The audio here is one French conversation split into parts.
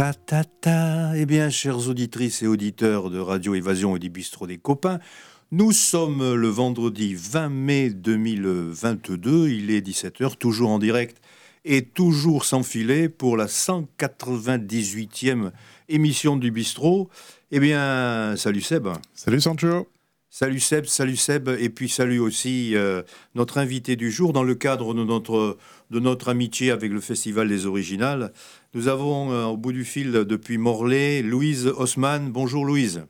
Ta ta ta. Eh bien, chères auditrices et auditeurs de Radio Évasion et du Bistrot des Copains, nous sommes le vendredi 20 mai 2022. Il est 17h, toujours en direct et toujours sans filet pour la 198e émission du Bistrot. Eh bien, salut Seb. Salut Sancho. Salut Seb, salut Seb, et puis salut aussi euh, notre invité du jour dans le cadre de notre, de notre amitié avec le Festival des Originales. Nous avons euh, au bout du fil depuis Morlaix Louise Haussmann. Bonjour Louise.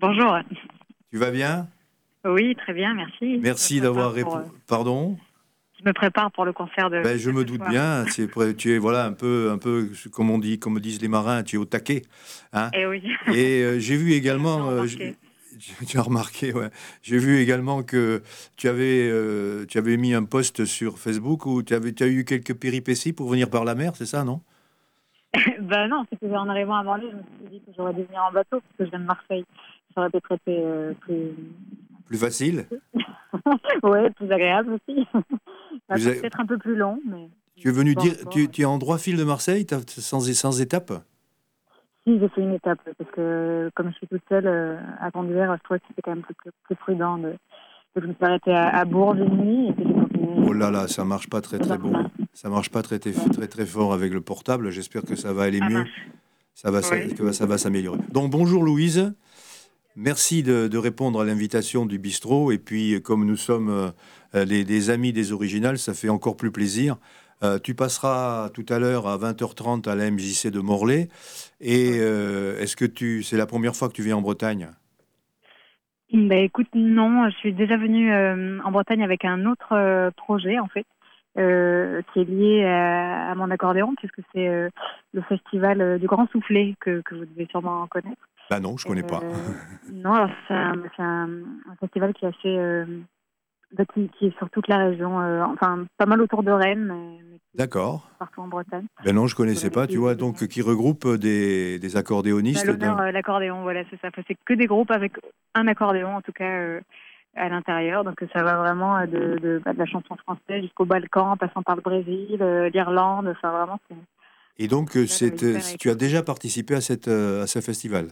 Bonjour. Tu vas bien? Oui, très bien, merci. Merci d'avoir répondu. euh, Pardon? Je me prépare pour le concert de. ben, Je me doute soir. bien. C'est tu es voilà un peu, un peu comme on dit, comme disent les marins, tu es au taquet. Hein? Eh oui. Et euh, j'ai vu également, euh, tu as remarqué, ouais. J'ai vu également que tu avais, euh, tu avais mis un post sur Facebook où tu avais, tu as eu quelques péripéties pour venir par la mer, c'est ça, non? Ben non, c'est que en arrivant à Morlaix, je me suis dit que j'aurais dû venir en bateau parce que je viens de Marseille. Ça aurait été traité euh, plus. Plus facile. ouais, plus agréable aussi. Ça avez- Peut-être un peu plus long, mais. Tu es venu dire, tu, tu es en droit fil de Marseille, sans, sans étape? Si, j'ai fait une étape parce que comme je suis toute seule euh, à conduire, je trouvais que c'était quand même plus, plus, plus prudent de. de je me suis arrêtée à, à Bourges une nuit et puis j'ai continué. Oh là là, ça marche pas très très bon. Ça marche pas très très très très fort avec le portable. J'espère que ça va aller Ah, mieux. Ça va, Oui. que ça va s'améliorer. Donc bonjour Louise. Merci de, de répondre à l'invitation du bistrot. Et puis, comme nous sommes euh, euh, les, des amis des originales, ça fait encore plus plaisir. Euh, tu passeras tout à l'heure à 20h30 à la MJC de Morlaix. Et euh, est-ce que tu, c'est la première fois que tu viens en Bretagne? Bah écoute, non, je suis déjà venue euh, en Bretagne avec un autre projet en fait, qui est lié à, à mon accordéon, puisque c'est le festival du Grand Soufflet que, que vous devez sûrement connaître. Bah non, je connais pas. Non, c'est un, c'est un, un festival qui est assez, bah, qui, qui est sur toute la région, euh, enfin pas mal autour de Rennes, mais D'accord. partout en Bretagne. Ben non, je connaissais pas. Tu vois, donc qui regroupe des, des accordéonistes. d'un- euh, l'accordéon, voilà, c'est ça. C'est que des groupes avec un accordéon, en tout cas, euh, à l'intérieur. Donc, ça va vraiment euh, de, de, bah, de la chanson française jusqu'au Balkan, en passant par le Brésil, euh, l'Irlande. Enfin, vraiment. Et donc, euh, c'est, euh, tu as déjà participé à, cette, euh, à ce festival?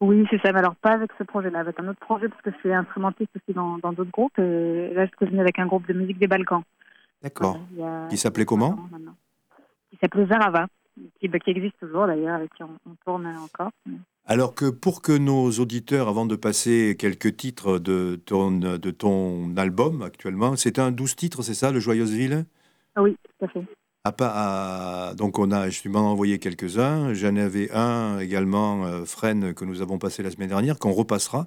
Oui, c'est ça. Mais alors, pas avec ce projet-là, avec un autre projet, parce que je suis instrumentiste aussi dans, d'autres groupes. Et là, je suis venue avec un groupe de musique des Balkans. D'accord. Voilà, Qui s'appelait comment. Qui s'appelait Zarava, qui, bah, qui existe toujours d'ailleurs, avec qui on, on tourne encore. Alors que pour que nos auditeurs, avant de passer quelques titres de ton, de ton album actuellement, c'est un 12 titres, c'est ça, le Joyeuse Ville? Ah oui, tout à fait. à, pas- à- donc on a, je m'en envoyé quelques-uns. J'en avais un également, euh, Fresne, que nous avons passé la semaine dernière, qu'on repassera.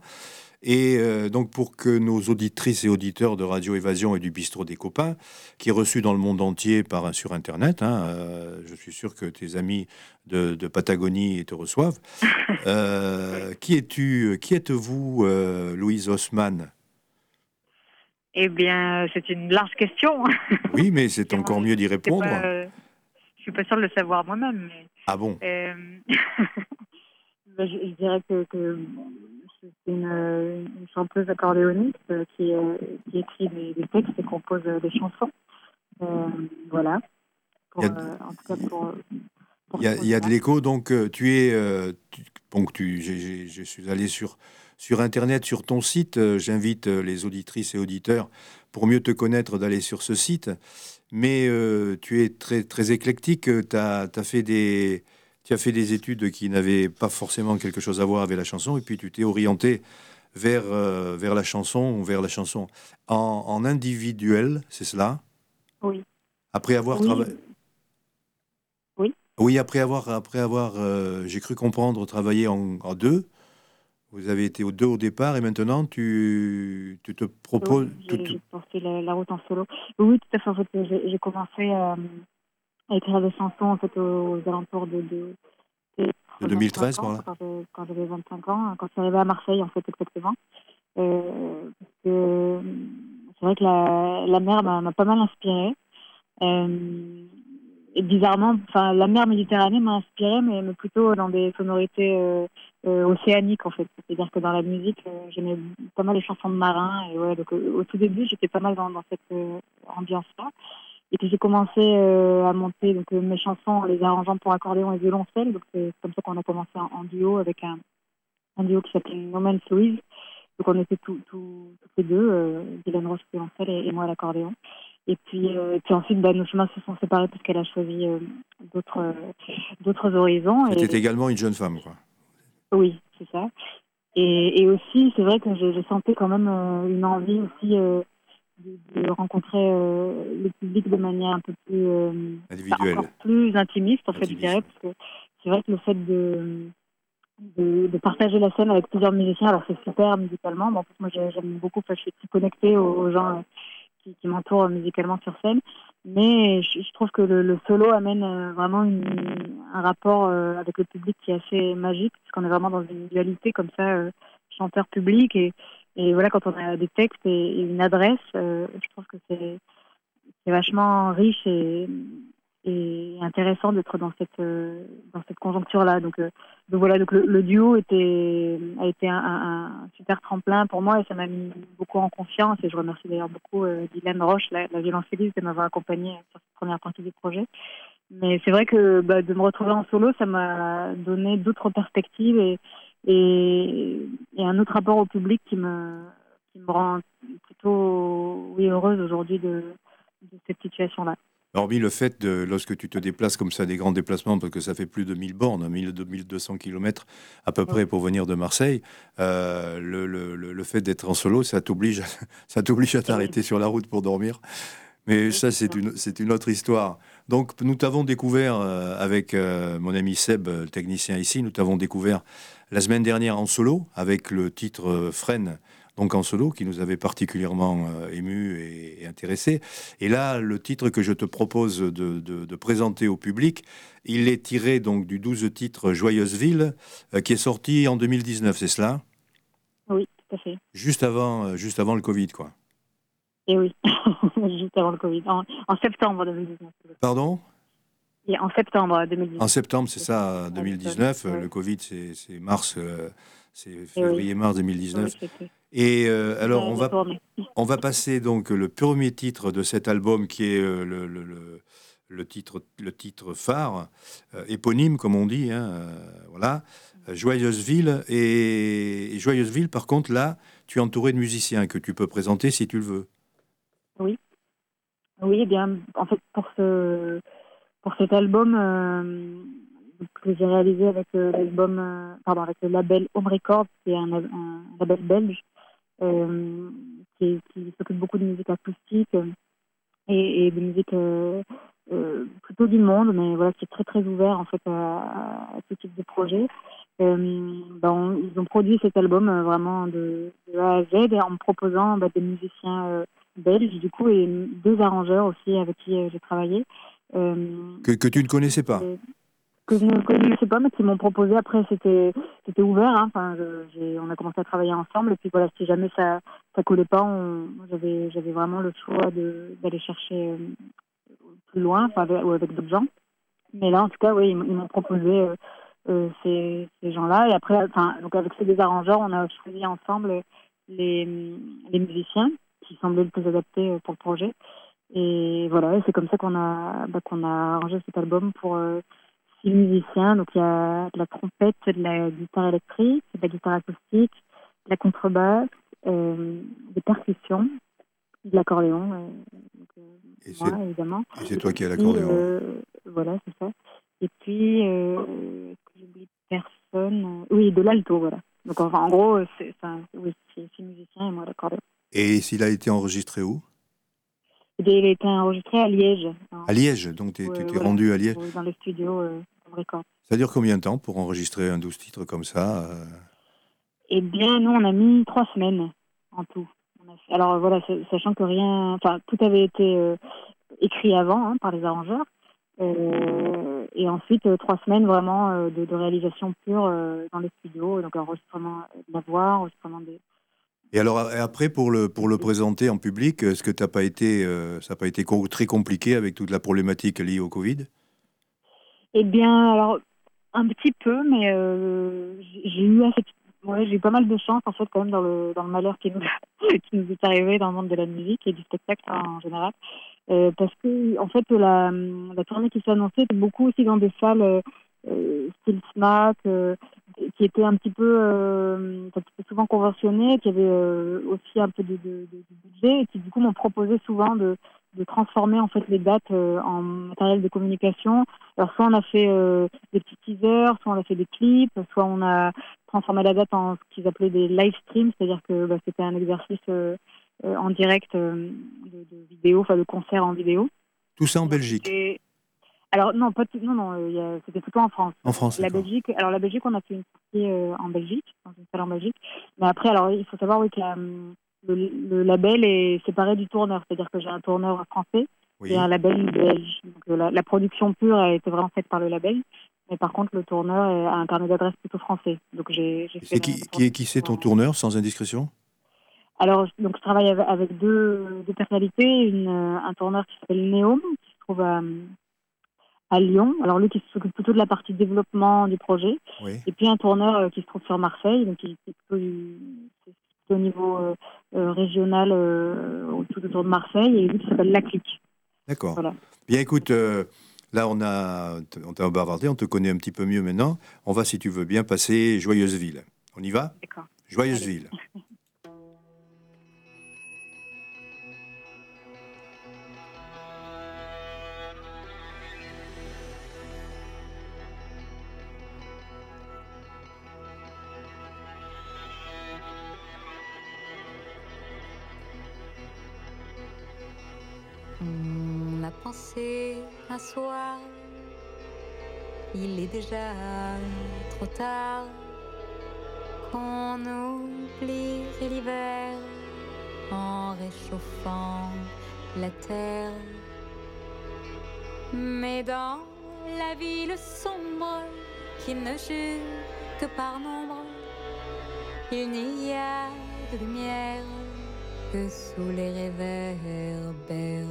Et euh, donc pour que nos auditrices et auditeurs de Radio Évasion et du Bistrot des Copains, qui est reçu dans le monde entier par sur Internet, hein, euh, je suis sûr que tes amis de, de Patagonie te reçoivent. Euh, qui es-tu Qui êtes-vous, euh, Louise Haussmann? Eh bien, c'est une large question. Oui, mais c'est encore mieux d'y répondre. pas, euh, je suis pas sûre de le savoir moi-même, mais Ah bon? euh, ben, je, je dirais que, que une, euh, une chanteuse accordéoniste euh, qui, euh, qui écrit des, des textes et compose des chansons. Voilà. Pour, Il y a- en tout cas pour. Il y a, il y a de l'écho, donc tu es. euh, tu- donc tu, j'ai- j'ai- je suis allé sur, sur Internet, sur ton site. euh, J'invite les auditrices et auditeurs, pour mieux te connaître, d'aller sur ce site. Mais euh, tu es très, très éclectique. Tu as, fait des. Tu as fait des études qui n'avaient pas forcément quelque chose à voir avec la chanson, et puis tu t'es orienté vers, euh, vers la chanson, vers la chanson en, en individuel, c'est cela? Oui. Après avoir Oui. travaillé. Oui. Oui, après avoir, après avoir euh, j'ai cru comprendre, travaillé en, en deux. Vous avez été aux deux au départ et maintenant tu, tu te proposes. Oui, J'ai porté la, la route en solo. Oui, tout à fait. J'ai commencé euh, à écrire des chansons en fait, aux, aux alentours de, de, De 2013, 25 ans, par là. quand j'avais 25 ans, quand je suis arrivée à Marseille, en fait, exactement. Euh, c'est vrai que la, la mer m'a pas mal inspirée. Euh, et bizarrement, enfin, la mer Méditerranée m'a inspirée, mais, mais plutôt dans des sonorités euh, euh, océaniques, en fait. C'est-à-dire que dans la musique, euh, j'aimais pas mal les chansons de marins. Et ouais, donc, au tout début, j'étais pas mal dans, dans cette ambiance-là. Et puis j'ai commencé à monter donc, mes chansons en les arrangeant pour accordéon et violoncelle. Donc c'est comme ça qu'on a commencé en, duo avec un, un duo qui s'appelait No Man's Louise. Donc on était tous les deux, Dylan Roche violoncelle et, et moi à l'accordéon. Et puis, euh, puis ensuite, bah, nos chemins se sont séparés parce qu'elle a choisi euh, d'autres euh, d'autres horizons. C'était également une jeune femme, quoi. Oui, c'est ça. Et, et aussi, c'est vrai que je, sentais quand même une envie aussi de, de, rencontrer le public de manière un peu plus individuelle, encore plus intimiste, en fait, je dirais, parce que c'est vrai que le fait de, de, de, partager la scène avec plusieurs musiciens, alors c'est super musicalement, mais en plus moi j'aime beaucoup, je suis connectée aux gens qui, qui m'entourent musicalement sur scène. Mais je, trouve que le, solo amène euh, vraiment un rapport euh, avec le public qui est assez magique, puisqu'on est vraiment dans une dualité comme ça, euh, chanteur public. Et, et, voilà, quand on a des textes et, une adresse, je trouve que c'est vachement riche et, et intéressant d'être dans cette euh, dans cette conjoncture là donc, euh, donc voilà donc le, duo était a été un, un, super tremplin pour moi et ça m'a mis beaucoup en confiance. Et je remercie d'ailleurs beaucoup euh, Dylan Roche la, la violoncelliste de m'avoir accompagné sur cette première partie du projet. Mais c'est vrai que bah, de me retrouver en solo ça m'a donné d'autres perspectives et, et, et un autre rapport au public qui me qui me rend plutôt oui heureuse aujourd'hui de, de cette situation là Hormis le fait de, lorsque tu te déplaces comme ça, des grands déplacements, parce que ça fait plus de 1000 bornes, 1200 km à peu près pour venir de Marseille, euh, le, le, le, fait d'être en solo, ça t'oblige, à t'arrêter sur la route pour dormir. Mais ça, c'est une, une autre histoire. Donc, nous t'avons découvert euh, avec euh, mon ami Seb, technicien ici, nous t'avons découvert la semaine dernière en solo avec le titre Freine donc en solo, qui nous avait particulièrement euh, ému et, intéressé. Et là, le titre que je te propose de, présenter au public, il est tiré donc du 12 titre Joyeuse Ville, euh, qui est sorti en 2019, c'est cela? Oui, tout à fait. Juste avant, euh, juste avant le Covid, quoi. Et oui, juste avant le Covid, en, septembre 2019. Pardon? Et en septembre 2019. En septembre, c'est ça, 2019. Le Covid, c'est mars, c'est février-mars 2019. Et euh, alors, on va, on va passer donc le premier titre de cet album qui est euh, le, le, le, titre, le titre phare, euh, éponyme comme on dit, hein, voilà, Joyeuse Ville. Et, Joyeuse Ville, par contre, là, tu es entouré de musiciens que tu peux présenter si tu le veux. Oui. Oui, eh bien, en fait, pour, ce, pour cet album que j'ai réalisé avec l'album, pardon, avec le label Home Records, qui est un, label belge, euh, qui, s'occupe beaucoup de musique acoustique euh, et, de musique euh, plutôt du monde, mais voilà, qui est très très ouvert en fait à, ce type de projet. Ben, ils ont produit cet album vraiment de, A à Z en me proposant bah, des musiciens belges du coup et deux arrangeurs aussi avec qui j'ai travaillé. Que, que, tu ne connaissais pas que je ne connaissais pas, mais qui m'ont proposé. Après, c'était c'était ouvert. Hein. Enfin, on a commencé à travailler ensemble. Et puis voilà, si jamais ça ça collait pas, j'avais j'avais vraiment le choix de d'aller chercher euh, plus loin, enfin, avec, ou avec d'autres gens. Mais là, en tout cas, oui, ils, m'ont proposé euh, euh, ces, ces gens-là. Et après, enfin, donc avec ces deux arrangeurs, on a choisi ensemble les les musiciens qui semblaient le plus adaptés pour le projet. Et voilà, c'est comme ça qu'on a bah, qu'on a arrangé cet album pour musiciens. Donc il y a de la trompette, de la guitare électrique, de la guitare acoustique, de la contrebasse, euh, des percussions, de l'accordéon. Euh, et moi, évidemment. Et c'est toi qui as l'accordéon. Euh, voilà, c'est ça. Et puis, euh, j'oublie personne. Oui, de l'alto, voilà. Donc en gros, c'est oui, musicien et moi l'accordéon. Et s'il a été enregistré où? Il été enregistré à Liège. À Liège, donc tu t'es rendu à Liège Dans les studios euh, Ça dure combien de temps pour enregistrer un 12 titres comme ça euh? Eh bien, nous, on a mis trois semaines en tout. Alors voilà, sachant que rien, enfin, tout avait été euh, écrit avant hein, par les arrangeurs. et ensuite, trois semaines vraiment de, de, réalisation pure dans les studios, donc enregistrement de la voix, enregistrement des, et alors après, pour le, pour le présenter en public, est-ce que n'a pas été, euh, ça pas été très compliqué avec toute la problématique liée au Covid? Eh bien, alors un petit peu, mais euh, j'ai eu j'ai eu pas mal de chance en fait quand même dans le, dans le malheur qui nous, qui nous est arrivé dans le monde de la musique et du spectacle en général. parce que en fait la, la tournée qui s'est annoncée était beaucoup aussi dans des salles style SMAC, qui était un petit peu, un petit peu souvent conventionnées, qui avait aussi un peu de, de, de, budget et qui du coup m'ont proposé souvent de, de transformer en fait les dates en matériel de communication. Alors soit on a fait des petits teasers, soit on a fait des clips, soit on a transformé la date en ce qu'ils appelaient des live streams, c'est-à-dire que bah, c'était un exercice en direct de, de, vidéo, enfin de concert en vidéo. Tout ça en Belgique. Alors non, pas non, non, euh, c'était plutôt en France. En France. La Belgique. Alors la Belgique, on a fait une sortie euh, en Belgique, dans une salle en Belgique. Mais après, alors il faut savoir oui que le, label est séparé du tourneur, c'est-à-dire que j'ai un tourneur français et un label belge. Donc, euh, la, production pure a été vraiment faite par le label. Mais par contre, le tourneur a un carnet d'adresse plutôt français. Donc j'ai. C'est qui, qui, qui c'est ton tourneur, sans indiscrétion? Alors donc je travaille avec deux, deux personnalités, une, un tourneur qui s'appelle Néom, qui se trouve à à Lyon. Alors lui qui s'occupe plutôt de la partie développement du projet. Et puis un tourneur euh, qui se trouve sur Marseille, donc qui est plutôt, au niveau euh, euh, régional tout autour de Marseille, et lui qui s'appelle La Clique. D'accord. Bien écoute, là on a on t'a bavardé, on te connaît un petit peu mieux maintenant. On va, si tu veux bien, passer Joyeuse Ville. On y va? D'accord. Joyeuse Ville. On a pensé un soir, il est déjà trop tard, qu'on oublierait l'hiver en réchauffant la terre. Mais dans la ville sombre qui ne jure que par nombre, il n'y a de lumière que sous les réverbères.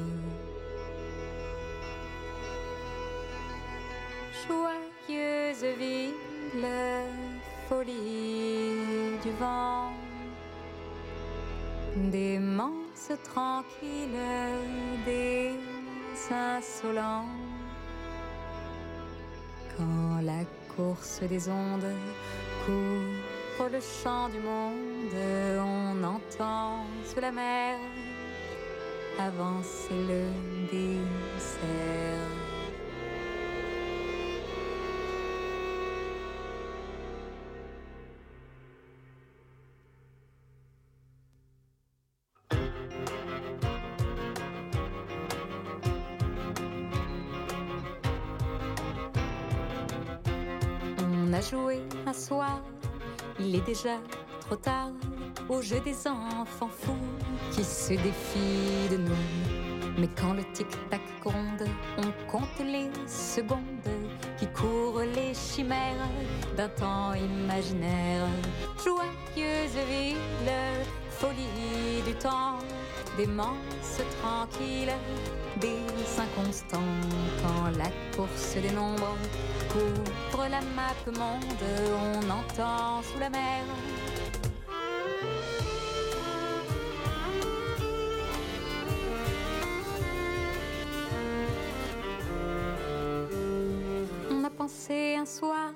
Joyeuse ville, folie du vent, démence tranquille des insolents. Quand la course des ondes court le chant du monde, on entend sous la mer avancer le dessert. On a joué un soir il est déjà trop tard au jeu des enfants fous qui se défient de nous. Mais quand le tic-tac gronde, on compte les secondes qui courent les chimères d'un temps imaginaire. Joyeuse ville, folie du temps, démence tranquille, des inconstants quand la course des nombres couvre la map monde, on entend sous la mer. On a pensé un soir,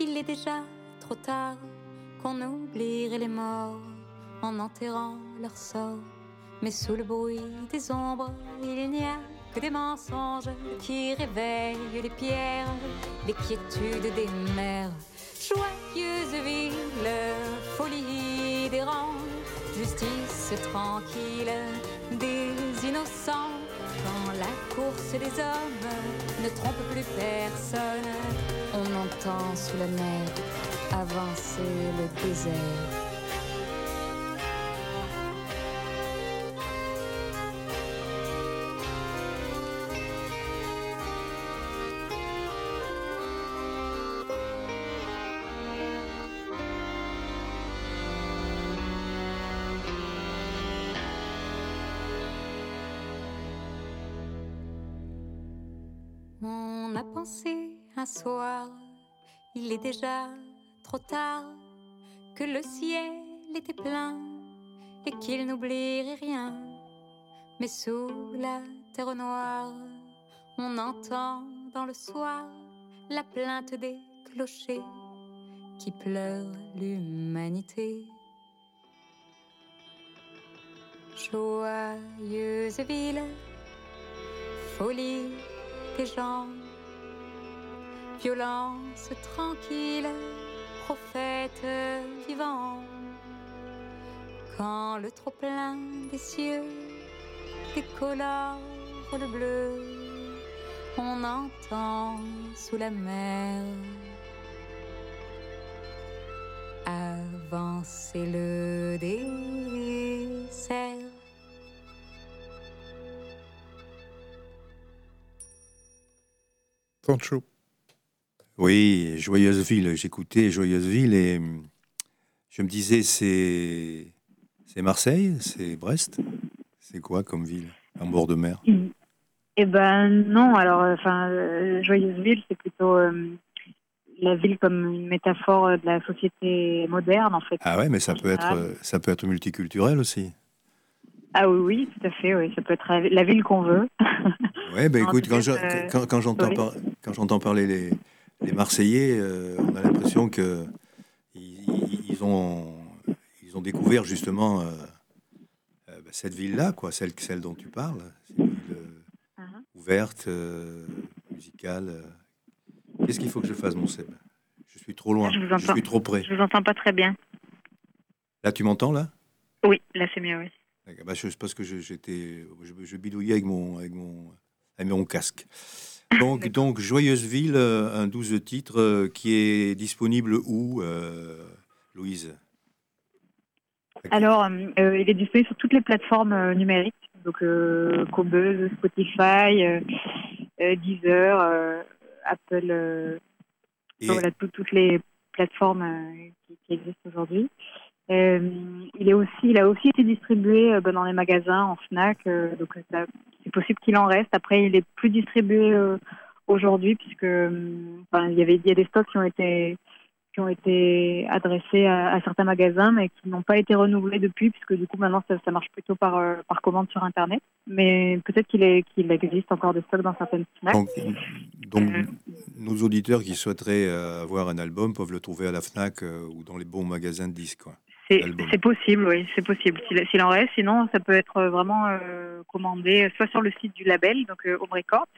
il est déjà trop tard, qu'on oublierait les morts en enterrant leur sort. Mais sous le bruit des ombres, il n'y a des mensonges qui réveillent les pierres, les quiétudes des mers. Joyeuse ville, folie des rangs, justice tranquille des innocents. Quand la course des hommes ne trompe plus personne, on entend sous la mer avancer le désert. Un soir, il est déjà trop tard, que le ciel était plein et qu'il n'oublierait rien Mais sous la terre noire, on entend dans le soir la plainte des clochers qui pleurent l'humanité. Joyeuse ville, folie gens, violence tranquille, prophète vivant. Quand le trop-plein des cieux décolore le bleu, on entend sous la mer avancer le dessert. Oui, Joyeuse Ville. J'écoutais Joyeuse Ville et hum, je me disais, c'est c'est Marseille, c'est Brest, c'est quoi comme ville en bord de mer? Eh ben non. Alors, enfin, euh, Joyeuse Ville, c'est plutôt euh, la ville comme une métaphore de la société moderne, en fait. Ah ouais, mais ça peut être ça peut être multiculturel aussi. Ah oui, oui, tout à fait. Oui, ça peut être la ville qu'on veut. Ouais, ben En écoute, quand je- euh, quand, quand j'entends oui. par- quand j'entends parler les, les Marseillais, euh, on a l'impression que ils, ont ils ont découvert justement euh, euh, ben, cette ville-là, quoi, celle celle dont tu parles, c'est une ville Mhm. ouverte, musicale. Qu'est-ce qu'il faut que je fasse, mon Seb? Je suis trop loin, Je vous je suis trop près. Je vous entends pas très bien. Là, tu m'entends là? Oui, là c'est mieux, oui. Bah, je, parce que j'étais, je, je bidouillais avec mon, avec mon, avec mon casque. Donc, Joyeuse Ville, euh, un 12 titres euh, qui est disponible où, euh, Louise? Alors, euh, il est disponible sur toutes les plateformes numériques, donc euh, Spotify, Deezer, Apple, Et- voilà, tout- toutes les plateformes qui, qui existent aujourd'hui. Euh, il est aussi, il a aussi été distribué euh, dans les magasins, en Fnac, euh, donc c'est possible qu'il en reste. Après, il est plus distribué aujourd'hui puisque, enfin, il y avait, il y a des stocks qui ont été qui ont été adressés à, à certains magasins, mais qui n'ont pas été renouvelés depuis, puisque du coup maintenant ça, ça marche plutôt par, euh, par commande sur Internet. Mais peut-être qu'il est- qu'il existe encore des stocks dans certaines Fnac. donc, donc, Euh. nos auditeurs qui souhaiteraient avoir un album peuvent le trouver à la Fnac euh, ou dans les bons magasins de disques. Quoi. C'est possible, oui, c'est possible. S'il en reste, sinon ça peut être vraiment euh, commandé soit sur le site du label, donc euh, Home Records,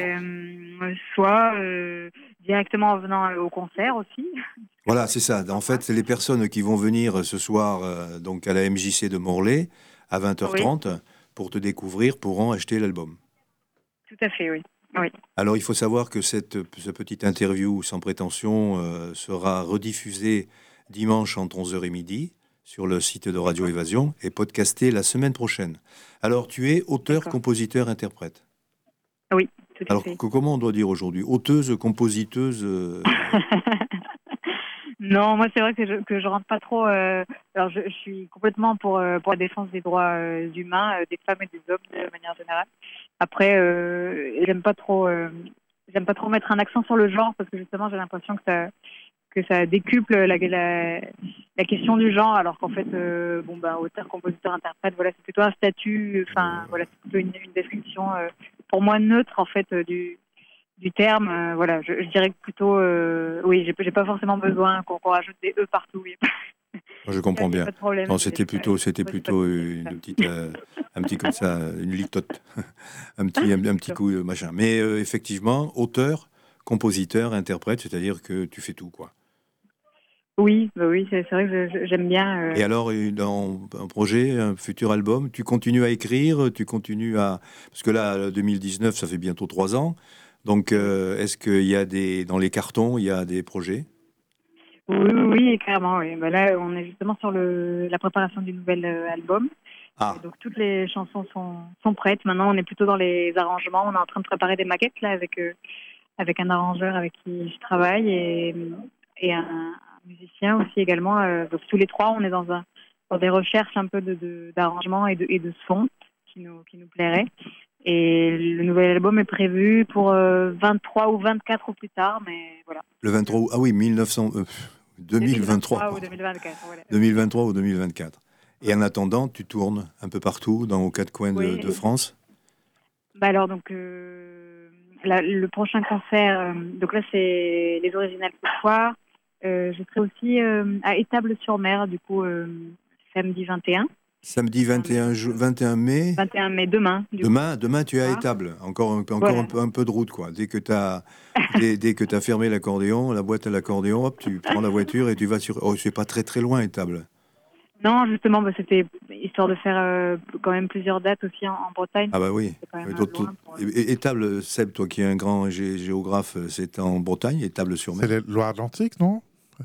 euh, soit euh, directement en venant euh, au concert aussi. Voilà, c'est ça. En fait, c'est les personnes qui vont venir ce soir euh, donc à la MJC de Morlaix à 20h30 pour te découvrir pourront acheter l'album. Tout à fait, oui. Alors, il faut savoir que cette, ce petite interview sans prétention euh, sera rediffusée dimanche entre 11h et midi sur le site de Radio Évasion et podcastée la semaine prochaine. Alors, tu es auteur, compositeur, interprète? Tout à Alors, fait. que- comment on doit dire aujourd'hui? Auteuse, compositeuse euh, non, moi c'est vrai que je, que je rentre pas trop. euh, alors je, je suis complètement pour euh, pour la défense des droits euh, humains, des femmes et des hommes de manière générale. Après, j'aime pas trop. j'aime pas trop mettre un accent sur le genre parce que justement j'ai l'impression que ça que ça décuple la, la, la question du genre alors qu'en fait euh, bon bah auteur compositeur interprète voilà c'est plutôt un statut enfin voilà c'est plutôt une, une description euh, pour moi neutre en fait euh, du du terme euh, voilà je, je dirais plutôt oui j'ai j'ai pas forcément besoin qu'on qu'on rajoute des e partout oui. Je comprends bien. pas de problème. Non, c'était plutôt, c'était plutôt une petite, euh, un petit comme ça, une litote, un petit, un, un petit coup, machin. Mais euh, effectivement, auteur, compositeur, interprète, c'est-à-dire que tu fais tout, quoi. Oui, bah oui, c'est vrai que j'aime bien. euh, Et alors, dans un projet, un futur album, tu continues à écrire, tu continues à, parce que là, 2019, ça fait bientôt trois ans. Donc, euh, est-ce qu'il y a des, dans les cartons, il y a des projets? Oui, oui, clairement. Oui. Bah là, on est justement sur le, la préparation du nouvel euh, album. Ah, donc toutes les chansons sont, sont prêtes. Maintenant, on est plutôt dans les arrangements. On est en train de préparer des maquettes là avec euh, avec un arrangeur avec qui je travaille et, et un musicien aussi également. Euh, donc tous les trois, on est dans un dans des recherches un peu de de- d'arrangement et de et de son qui nous qui nous plairait. Et le nouvel album est prévu pour euh, 23 ou 24 au plus tard, mais voilà. le 23 août, ah oui, 1900, euh, 2023. ou 2024, voilà. 2023 ou 2024. Et en attendant, tu tournes un peu partout, dans aux quatre coins de, de France? Bah alors, donc, le prochain concert, donc là, c'est les originales ce soir. Je serai aussi à Étable-sur-Mer, du coup, samedi 21. Samedi 21, 21 mai 21 mai, demain. Demain, demain, tu es à étable. Encore, un, encore un, peu, un, peu, de route, quoi. Dès que tu as, dès, dès, que as fermé l'accordéon, la boîte à l'accordéon, hop, tu prends la voiture et tu vas sur. Oh, c'est pas très très loin, étable. Non, justement, bah, c'était histoire de faire euh, quand même plusieurs dates aussi en, Bretagne. Ah bah oui. Étable, Seb, toi qui es un grand géographe, c'est en Bretagne, étable sur mer. C'est la Loire-Atlantique, non?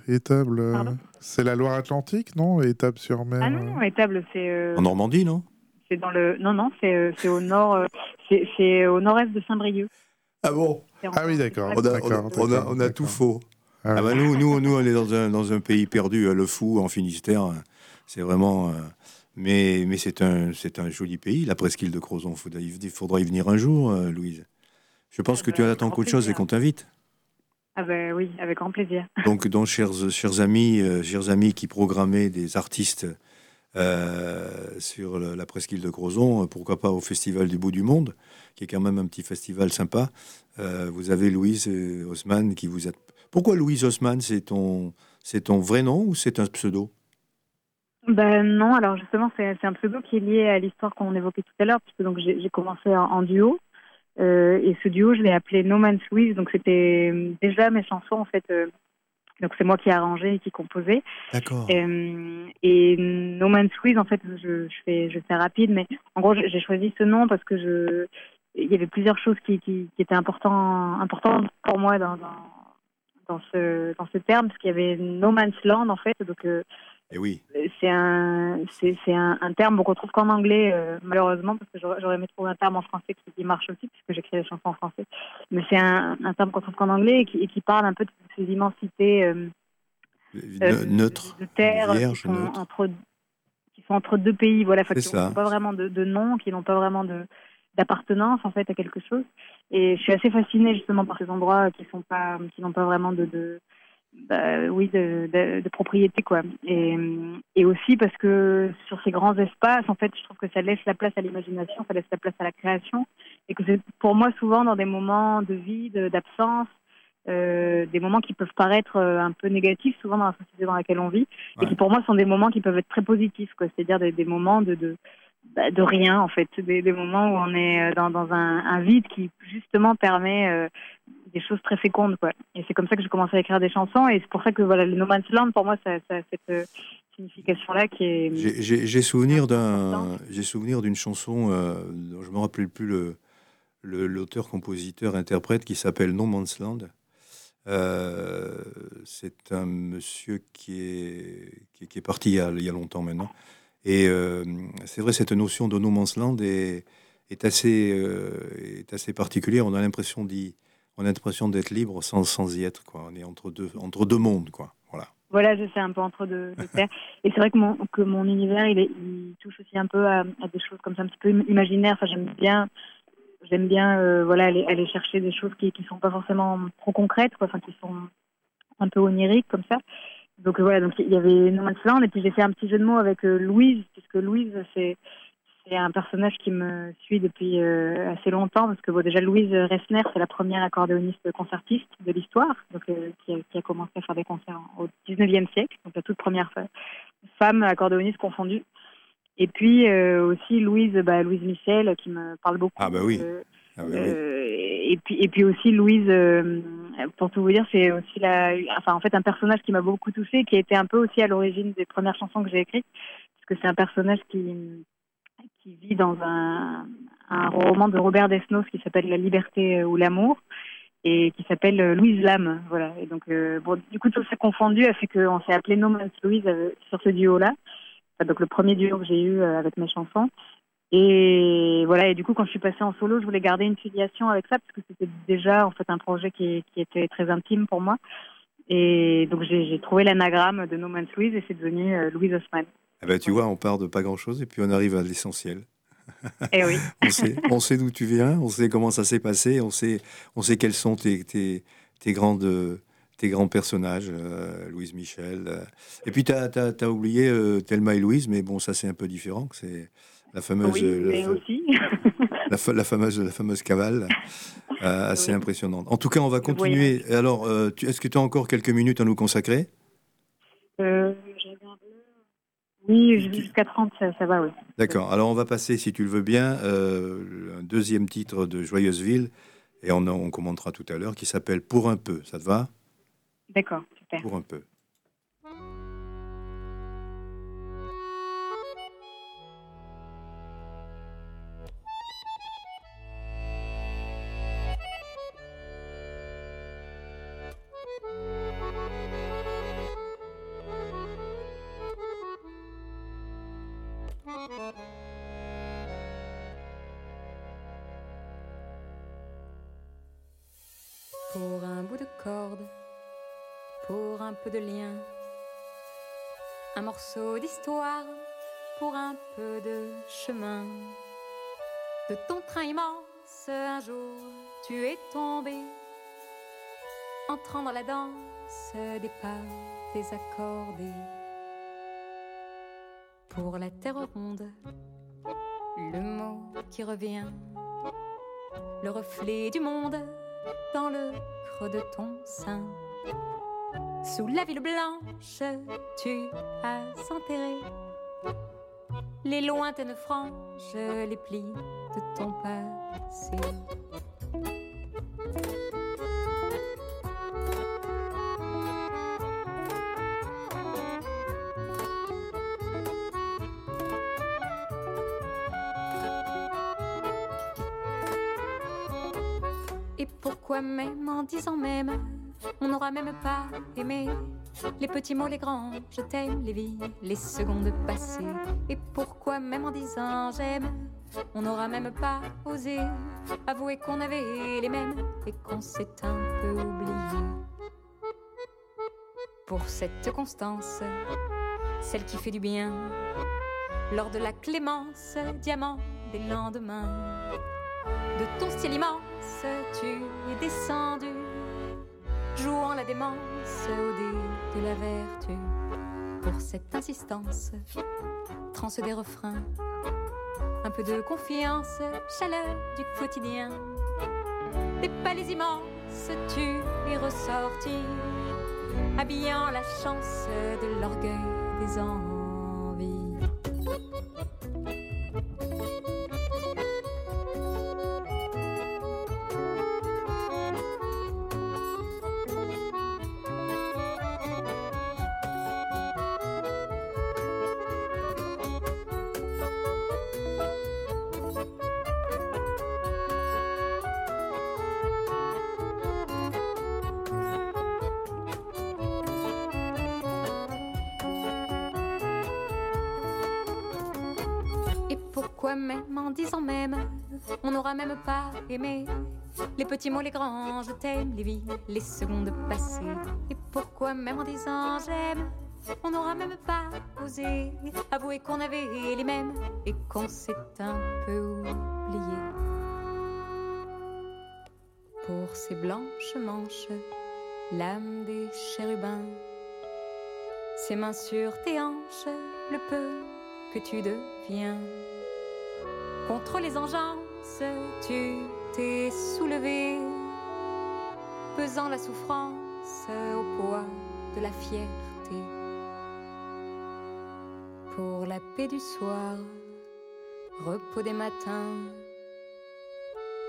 Étable. Euh, c'est la Loire-Atlantique, non? Étable sur mer. Ah non, Étable, c'est. Euh, en Normandie, non? C'est dans le. Non, non, c'est euh, au nord. c'est au nord-est de Saint-Brieuc. Ah bon? Ah oui, d'accord. On a, on a, tout faux. Ah, ah bah nous, nous, nous, on est dans un, dans un pays perdu, le fou, en Finistère. C'est vraiment. mais mais c'est un, un joli pays, la presqu'île de Crozon. Il faudra y venir un jour, Louise. Je pense ah que tu bah, attends qu'autre chose et qu'on t'invite. Ah ben oui, avec grand plaisir. Donc, donc chers, chers amis, euh, chers amis qui programmaient des artistes euh, sur la presqu'île de Crozon, euh, pourquoi pas au Festival du bout du monde, qui est quand même un petit festival sympa. vous avez Louise Haussmann qui vous a... Pourquoi Louise Haussmann C'est ton, c'est ton vrai nom ou c'est un pseudo? Ben non, alors justement c'est, un pseudo qui est lié à l'histoire qu'on évoquait tout à l'heure, puisque donc j'ai, commencé en duo euh, et ce duo, je l'ai appelé No Man's Louise. Donc c'était euh, déjà mes chansons en fait. Euh, donc c'est moi qui ai arrangé et qui composé. D'accord. et No Man's Louise, en fait, je, je, fais je fais rapide, mais en gros j'ai choisi ce nom parce que je il y avait plusieurs choses qui, qui, qui étaient importantes importantes pour moi dans, dans dans ce dans ce terme parce qu'il y avait No Man's Land en fait. Donc et eh oui. C'est un, c'est, un, un, terme qu'on retrouve qu'en anglais, euh, malheureusement, parce que j'aurais, aimé trouver un terme en français qui, marche aussi, puisque j'écris des chansons en français. Mais c'est un, un terme qu'on trouve qu'en anglais et qui, et qui, parle un peu de ces immensités euh, euh neutres, de terre qui, sont entre, qui sont entre deux pays, voilà, qui n'ont pas vraiment de, de, nom, qui n'ont pas vraiment de, d'appartenance en fait à quelque chose. Et je suis assez fascinée justement par ces endroits qui sont pas, qui n'ont pas vraiment de, de bah, oui, de, de, propriété, quoi. Et, et, aussi parce que sur ces grands espaces, en fait, je trouve que ça laisse la place à l'imagination, ça laisse la place à la création, et que c'est pour moi souvent dans des moments de vide, d'absence, euh, des moments qui peuvent paraître euh, un peu négatifs, souvent dans la société dans laquelle on vit, et qui pour moi sont des moments qui peuvent être très positifs, quoi. C'est-à-dire des, des, moments de, de bah, de rien en fait, des, des, moments où on est euh, dans, dans un, un, vide qui justement permet euh, des choses très fécondes quoi. Et c'est comme ça que j'ai commencé à écrire des chansons et c'est pour ça que voilà le No Man's Land pour moi ça, ça a cette euh, signification là qui est. J'ai souvenir d'un j'ai souvenir d'une chanson dont je me rappelle plus le l'auteur compositeur interprète qui s'appelle No Man's Land. c'est un monsieur qui est, qui, qui est parti il y, a, il y, a, longtemps maintenant, et euh, c'est vrai, cette notion de no man's land est, euh, assez particulière. On a l'impression d'être libre sans, y être. On est entre deux, mondes. Voilà. Voilà, je sais un peu entre deux. Et c'est vrai que mon, univers, il, touche aussi un peu à, des choses comme ça, un petit peu imaginaires. J'aime bien, euh, aller, chercher des choses qui, qui sont pas forcément trop concrètes, qui sont un peu oniriques comme ça. Donc voilà, donc il y avait No Man's Land et puis j'ai fait un petit jeu de mots avec euh, Louise puisque Louise c'est c'est un personnage qui me suit depuis euh, assez longtemps parce que bon, déjà Louise Ressner c'est la première accordéoniste concertiste de l'histoire donc euh, qui, a, qui, a, commencé à faire des concerts au 19e siècle donc la toute première femme accordéoniste confondue. Et puis aussi Louise bah, Louise Michel qui me parle beaucoup ah bah oui. ah euh, et puis et puis aussi Louise, euh, pour tout vous dire, c'est aussi la, enfin en fait un personnage qui m'a beaucoup touchée, qui a été un peu aussi à l'origine des premières chansons que j'ai écrites, parce que c'est un personnage qui qui vit dans un, un roman de Robert Desnos qui s'appelle La liberté ou l'amour et qui s'appelle Louise Lame, voilà. Et donc bon, du coup tout ça confondu a fait qu'on s'est appelé No Man's Louise sur ce duo-là. donc le premier duo que j'ai eu avec mes chansons. Et voilà, et du coup, quand je suis passée en solo, je voulais garder une filiation avec ça, parce que c'était déjà en fait un projet qui, qui était très intime pour moi. Et donc j'ai trouvé l'anagramme de No Man's Louise et c'est devenu euh, Louise Osman. Eh ben, tu vois, on part de pas grand-chose et puis on arrive à l'essentiel. Eh oui. on sait, d'où tu viens, on sait comment ça s'est passé, on sait, on sait quelles sont tes, tes, tes, grandes, tes grands personnages, euh, Louise Michel. euh. Et puis, tu as, oublié euh, Thelma et Louise, mais bon, ça, c'est un peu différent. C'est la fameuse, Oui, mais la, aussi. la fa- la fameuse, la fameuse cavale, euh, assez Oui. impressionnante. En tout cas, on va continuer. Alors, euh, est-ce que tu as encore quelques minutes à nous consacrer? Euh. Oui, jusqu'à 30, ça, ça va, oui. D'accord. Alors, on va passer, si tu le veux bien, un deuxième titre de Joyeuse Ville, et on, on commentera tout à l'heure, qui s'appelle Pour un peu. Ça te va? D'accord, super. Pour un peu. Pour un peu de chemin. De ton train immense, un jour, tu es tombé, entrant dans la danse des pas désaccordés. Pour la terre ronde, le mot qui revient, le reflet du monde dans le creux de ton sein. Sous la ville blanche, tu as enterré les lointaines franges, les plis de ton passé. Et pourquoi même en disant même, on n'aura même pas aimé les petits mots, les grands, je t'aime, les vies, les secondes passées. Et pourquoi même en disant j'aime, on n'aura même pas osé avouer qu'on avait les mêmes et qu'on s'est un peu oublié? Pour cette constance, celle qui fait du bien, lors de la clémence, diamant des lendemains. De ton style immense, tu es descendu, jouant la démence au dé de la vertu. Pour cette insistance, transe des refrains, un peu de confiance, chaleur du quotidien. Des palais immenses, tu es ressorti, habillant la chance de l'orgueil des envies. Pourquoi même en disant même, on n'aura même pas aimé les petits mots, les grands, je t'aime, les vies, les secondes passées. Et pourquoi même en disant j'aime, on n'aura même pas osé avouer qu'on avait les mêmes et qu'on s'est un peu oublié. Pour ces blanches manches, l'âme des chérubins, ses mains sur tes hanches, le peu que tu deviens. Contre les engences, tu t'es soulevé, pesant la souffrance au poids de la fierté. Pour la paix du soir, repos des matins,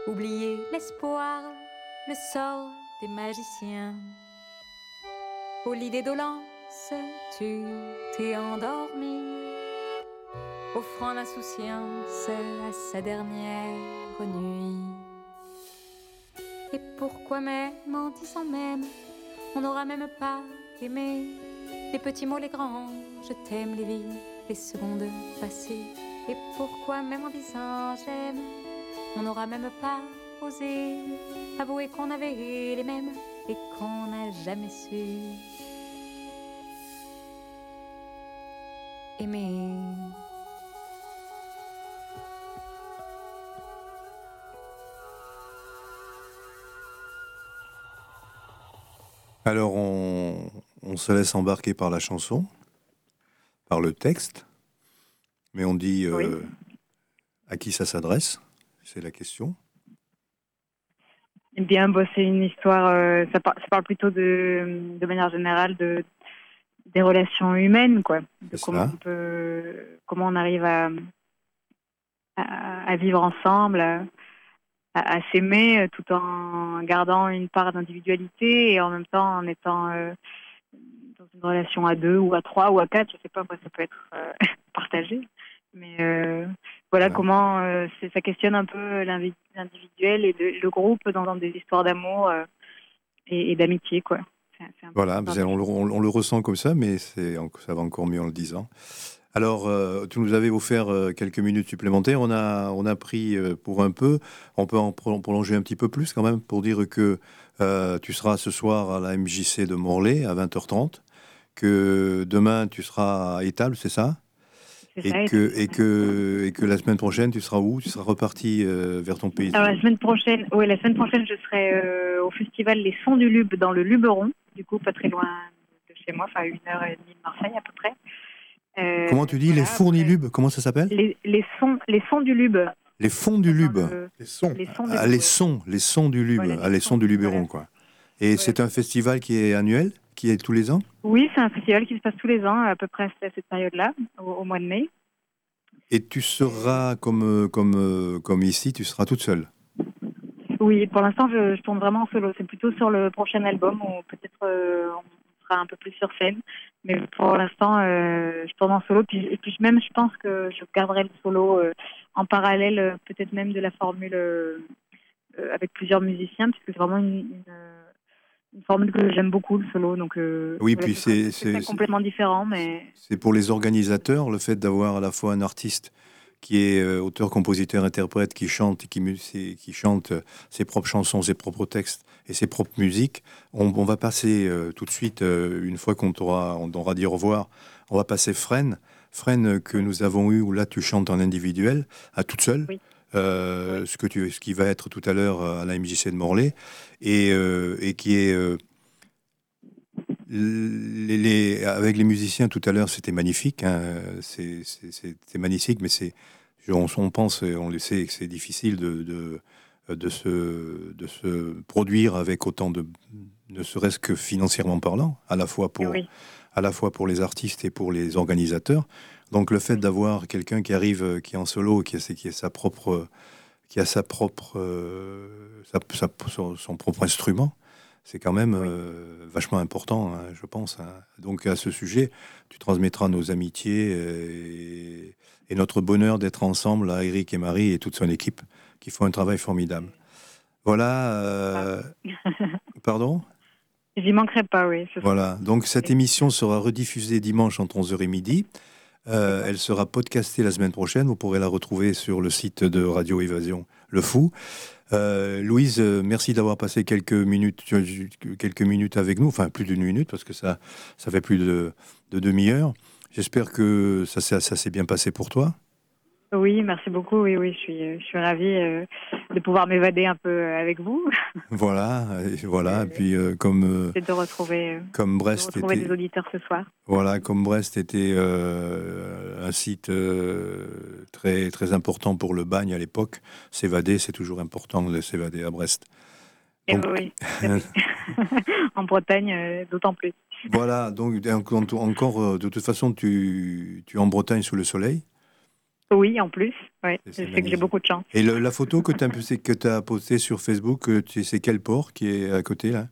oublier l'espoir, le sort des magiciens. Au lit des dolences, tu t'es endormi offrant l'insouciance à sa dernière nuit. Et pourquoi même en disant même, on n'aura même pas aimé les petits mots, les grands, je t'aime, les vies, les secondes passées. Et pourquoi même en disant j'aime, on n'aura même pas osé avouer qu'on avait les mêmes et qu'on n'a jamais su aimer. Alors, on, on se laisse embarquer par la chanson, par le texte, mais on dit euh, à qui ça s'adresse, c'est la question. Eh bien, bah, c'est une histoire, euh, ça, par- ça parle plutôt de, de manière générale de, des relations humaines, quoi. De comment on, peut, comment on arrive à, à, à vivre ensemble, à, à- à s'aimer euh, tout en gardant une part d'individualité et en même temps en étant euh, dans une relation à deux ou à trois ou à quatre, je sais pas, moi, ça peut être euh, partagé. Mais euh, voilà Ouais. comment ça questionne un peu l'individuel et le, le groupe dans, dans des histoires d'amour et, et d'amitié, quoi. Voilà, on, le- on- on le ressent comme ça, mais ça va encore mieux en le disant. Alors, euh, tu nous avais offert euh, quelques minutes supplémentaires. On a, on a pris euh, pour un peu. On peut en pro- prolonger un petit peu plus quand même pour dire que tu seras ce soir à la MJC de Morlaix à 20h30, que demain tu seras à Étable, c'est ça? C'est ça, et que, et, que, et que la semaine prochaine, tu seras où? Tu seras reparti euh, vers ton pays Alors la semaine prochaine, ouais, la semaine prochaine, je serai euh, au festival Les Sons du Lube dans le Luberon, du coup pas très loin de chez moi, enfin à une heure et demie de Marseille à peu près. Euh, Comment tu dis voilà, Les fournis après, lubes Comment ça s'appelle les, les sons, les sons du Lube. Les fonds du lube. Dans le- Les sons. les sons du Ah, Lube, les sons, les sons du Lube, Voilà, les ah, les sons, sons du Luberon, voilà. quoi. Et c'est un festival qui est annuel, qui est tous les ans Oui, c'est un festival qui se passe tous les ans, à peu près à cette période-là, au, au mois de mai. Et tu seras, comme, euh, comme, euh, comme ici, tu seras toute seule. Oui, pour l'instant, je, je tourne vraiment en solo. C'est plutôt sur le prochain album où peut-être euh, sera un peu plus sur scène. Mais pour l'instant, euh, je tourne en solo. Puis, et puis même, je pense que je garderai le solo euh, en parallèle, euh, peut-être même de la formule euh, avec plusieurs musiciens, puisque c'est vraiment une, une, une formule que j'aime beaucoup, le solo. Donc, Oui, puis c'est- complètement différent, mais C'est pour les organisateurs, le fait d'avoir à la fois un artiste qui est euh, auteur, compositeur, interprète, qui chante, et qui, chante euh, ses propres chansons, ses propres textes et ses propres musiques. On, on va passer euh, tout de suite, une fois qu'on t'aura, on aura dit au revoir, on va passer Fresne. Fresne que nous avons eu, où là tu chantes en individuel, à toute seule. Oui. Euh, ce, que tu, ce qui va être tout à l'heure à la MJC de Morlaix, et, euh, et qui est euh, les, les- avec les musiciens tout à l'heure, c'était magnifique. hein, C'était magnifique, mais c'est, on, on pense, et on le sait, que c'est difficile de, de, de, se, de se produire avec autant de, ne serait-ce que financièrement parlant, à la fois pour, oui. à la fois pour les artistes et pour les organisateurs. Donc le fait d'avoir quelqu'un qui arrive, qui est en solo, qui a, ses- qui a sa propre, qui a sa propre, euh, sa- sa- son, son propre instrument, c'est quand même Oui. euh, vachement important, hein, je pense. hein. Donc à ce sujet, tu transmettras nos amitiés et, et notre bonheur d'être ensemble à Eric et Marie et toute son équipe qui font un travail formidable. Voilà. euh, pardon? J'y manquerai pas, oui. voilà, donc cette émission sera rediffusée dimanche entre 11h et midi. Euh, elle sera podcastée la semaine prochaine. Vous pourrez la retrouver sur le site de Radio Évasion Le Fou. Euh, Louise, euh, merci d'avoir passé quelques minutes, quelques minutes avec nous. Enfin, plus d'une minute parce que ça, ça fait plus de, de demi-heure. J'espère que ça, s'est- ça s'est bien passé pour toi. Oui, merci beaucoup. Oui, oui, je suis, euh, je suis ravie euh, de pouvoir m'évader un peu euh, avec vous Voilà, et voilà. Et puis euh, comme euh, de retrouver, comme de Brest retrouver était, des auditeurs ce soir. Voilà, comme Brest était un site très, très important pour le bagne à l'époque, s'évader, c'est toujours important de s'évader à Brest. Et Donc- oui, en Bretagne, d'autant plus. Voilà, donc en- encore, de toute façon, tu, tu es en Bretagne sous le soleil. Oui, en plus. Oui, je c'est sais que j'ai beaucoup de chance. Et le- la photo que tu as, postée sur Facebook, euh, c'est quel port qui est à côté là?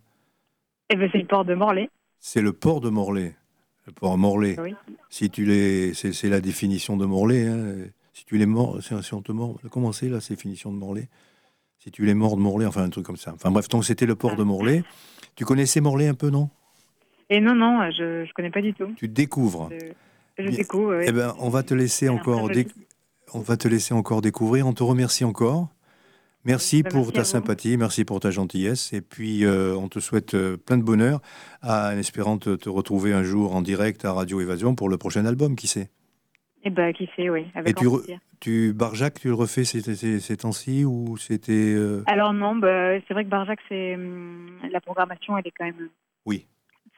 Et ben, c'est le port de Morlaix. C'est le port de Morlaix. Le port Morlaix. Oui. Si tu les, c'est la définition de Morlaix. hein. Si tu les mords, si on te mord, comment c'est la définition de Morlaix? Si tu les mords de Morlaix, enfin un truc comme ça. Enfin bref, donc c'était le port de Morlaix. Tu connaissais Morlaix un peu, non? Et non, non, je ne connais pas du tout. Tu découvres. Je, découvre. oui. Eh ben, on va te laisser encore, déc- on va te laisser encore découvrir. On te remercie encore. Merci Ben, pour merci ta sympathie, merci pour ta gentillesse. Et puis, euh, on te souhaite euh, plein de bonheur à- en espérant te, te retrouver un jour en direct à Radio Évasion pour le prochain album, qui sait. Eh ben, qui sait, oui, avec Et tu. Tu, Barjac, tu le refais ces, ces- ces temps-ci ou c'était. euh, Alors non, bah, c'est vrai que Barjac, c'est hum, la programmation, elle est quand même Oui.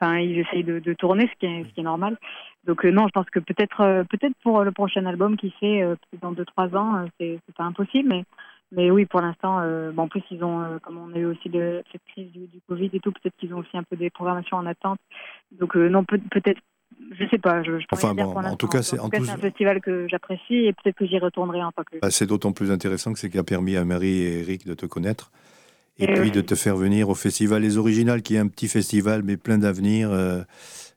Enfin, ils essayent de, de tourner, ce qui est, ce qui est normal. Donc euh, non, je pense que peut-être euh, peut-être pour le prochain album, qui sait, euh, dans deux trois ans, euh, c'est pas impossible, mais mais oui, pour l'instant, euh, bon, en plus ils ont, euh, comme on a eu aussi de, cette crise du, du Covid et tout, peut-être qu'ils ont aussi un peu des programmations en attente. Donc euh, non, peut- peut-être, je sais pas. Je, je Enfin, bon, pour en tout cas, c'est- un festival que j'apprécie et peut-être que j'y retournerai en tant que. Bah, c'est d'autant plus intéressant que c'est qui a permis à Marie et Eric de te connaître et Et puis de te faire venir au festival Les Originales, qui est un petit festival, mais plein d'avenir euh,